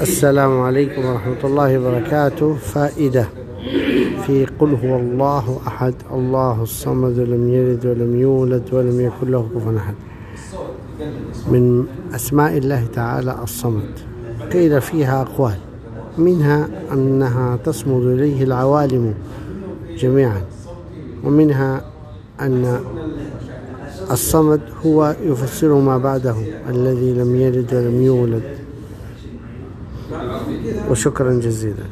السلام عليكم ورحمة الله وبركاته. فائدة. في قل هو الله أحد. الله الصمد لم يلد ولم يولد ولم يكن له كفوا أحد. من أسماء الله تعالى الصمد. قيل فيها أقوال. منها أنها تصمد إليه العوالم جميعا. ومنها أن الصمد هو يفسر ما بعده الذي لم يلد ولم يولد. وشكرا جزيلا.